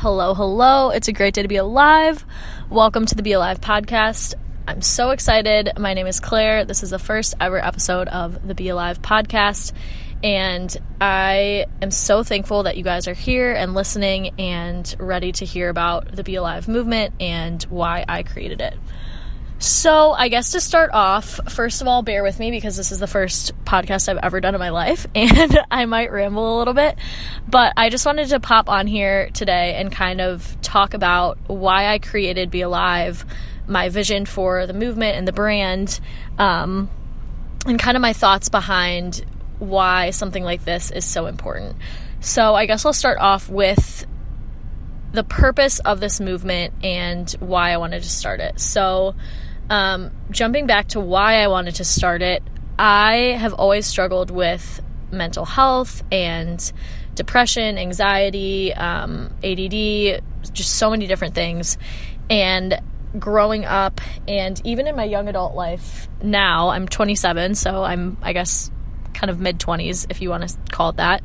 Hello, hello. It's a great day to be alive. Welcome to the Be Alive podcast. I'm so excited. My name is Claire. This is the first ever episode of the Be Alive podcast. And I am so thankful that you guys are here and listening and ready to hear about the Be Alive movement and why I created it. So, I guess to start off, first of all, bear with me because this is the first podcast I've ever done in my life and I might ramble a little bit. But I just wanted to pop on here today and kind of talk about why I created Be Alive, my vision for the movement and the brand, um, and kind of my thoughts behind why something like this is so important. So, I guess I'll start off with the purpose of this movement and why I wanted to start it. So, um, jumping back to why I wanted to start it, I have always struggled with mental health and depression, anxiety, um, ADD, just so many different things. And growing up, and even in my young adult life now, I'm 27, so I'm, I guess, kind of mid 20s, if you want to call it that.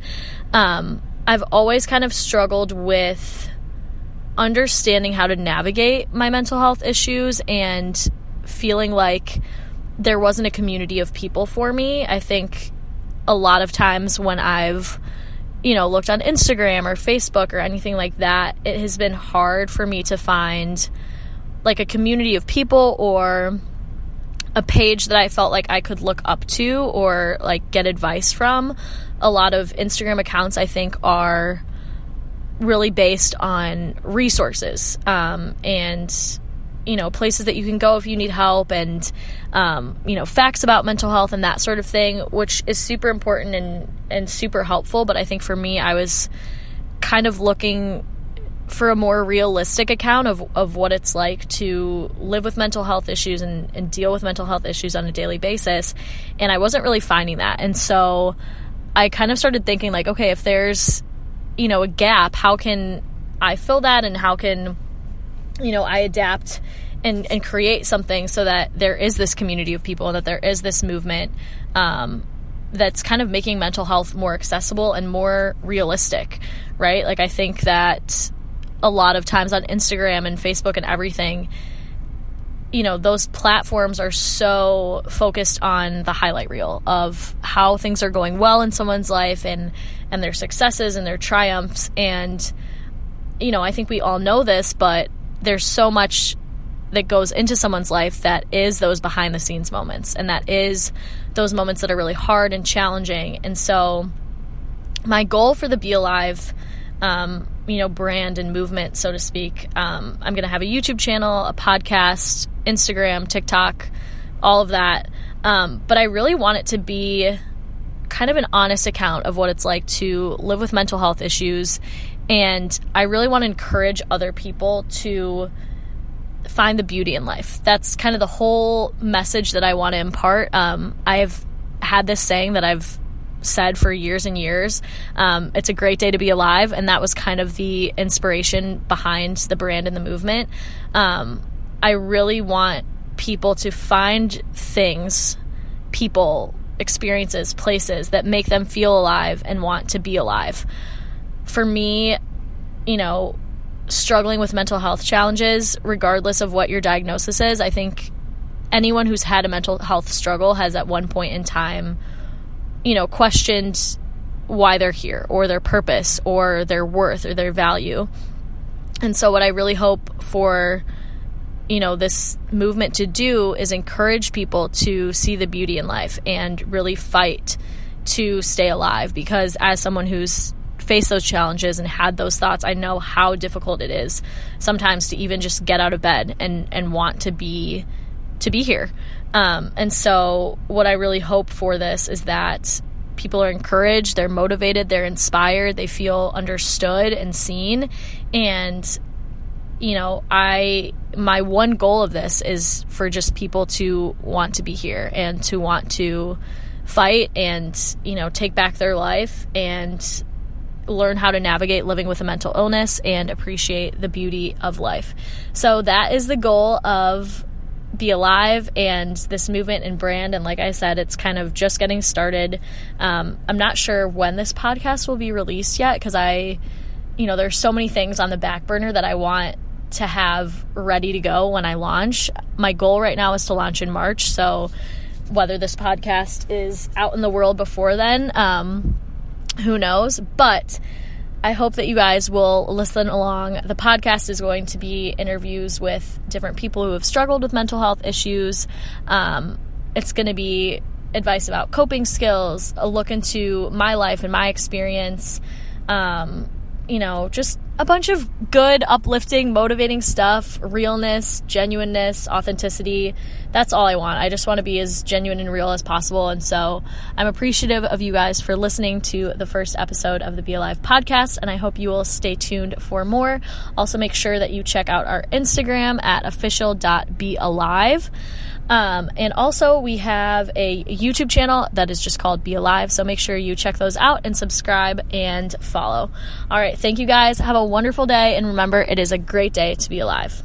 Um, I've always kind of struggled with understanding how to navigate my mental health issues and feeling like there wasn't a community of people for me. I think a lot of times when I've you know, looked on Instagram or Facebook or anything like that, it has been hard for me to find like a community of people or a page that I felt like I could look up to or like get advice from. A lot of Instagram accounts I think are really based on resources um, and you know places that you can go if you need help and um, you know facts about mental health and that sort of thing which is super important and and super helpful. But i think for me i was kind of looking for a more realistic account of, of what it's like to live with mental health issues and, and deal with mental health issues on a daily basis. And i wasn't really finding that. And so i kind of started thinking like okay if there's you know a gap how can i fill that and how can you know, I adapt and, and create something so that there is this community of people that there is this movement um, that's kind of making mental health more accessible and more realistic, right? Like, I think that a lot of times on Instagram and Facebook and everything, you know, those platforms are so focused on the highlight reel of how things are going well in someone's life and and their successes and their triumphs and you know, I think we all know this, but there's so much that goes into someone's life that is those behind the scenes moments and that is those moments that are really hard and challenging. And so, my goal for the Be Alive, um, you know, brand and movement, so to speak, um, I'm going to have a YouTube channel, a podcast, Instagram, TikTok, all of that. Um, but I really want it to be kind of an honest account of what it's like to live with mental health issues and I really want to encourage other people to find the beauty in life. That's kind of the whole message that I want to impart. Um, I've had this saying that I've said for years and years. Um, it's a great day to be alive, and that was kind of the inspiration behind the brand and the movement. Um, I really want people to find things, people, experiences, places that make them feel alive and want to be alive for me, you know, struggling with mental health challenges, regardless of what your diagnosis is, I think anyone who's had a mental health struggle has at one point in time, you know, questioned why they're here or their purpose or their worth or their value. And so, what I really hope for, you know, this movement to do is encourage people to see the beauty in life and really fight to stay alive because as someone who's faced those challenges and had those thoughts, I know how difficult it is sometimes to even just get out of bed and and want to be to be here. Um, and so, what I really hope for this is that people are encouraged, they're motivated, they're inspired, they feel understood and seen. And, you know, I, my one goal of this is for just people to want to be here and to want to fight and, you know, take back their life and learn how to navigate living with a mental illness and appreciate the beauty of life. So that is the goal of Be Alive and this movement and brand. And like I said, it's kind of just getting started. Um, I'm not sure when this podcast will be released yet because I you know, there's so many things on the back burner that I want to have ready to go when I launch. My goal right now is to launch in March. So whether this podcast is out in the world before then, um, who knows? But I hope that you guys will listen along. The podcast is going to be interviews with different people who have struggled with mental health issues. Um, it's going to be advice about coping skills, a look into my life and my experience. Um, you know, just a bunch of good, uplifting, motivating stuff, realness, genuineness, authenticity. That's all I want. I just want to be as genuine and real as possible. And so I'm appreciative of you guys for listening to the first episode of the Be Alive podcast. And I hope you will stay tuned for more. Also, make sure that you check out our Instagram at official.bealive. Um, and also, we have a YouTube channel that is just called Be Alive. So make sure you check those out and subscribe and follow. All right. Thank you guys. Have a wonderful day. And remember, it is a great day to be alive.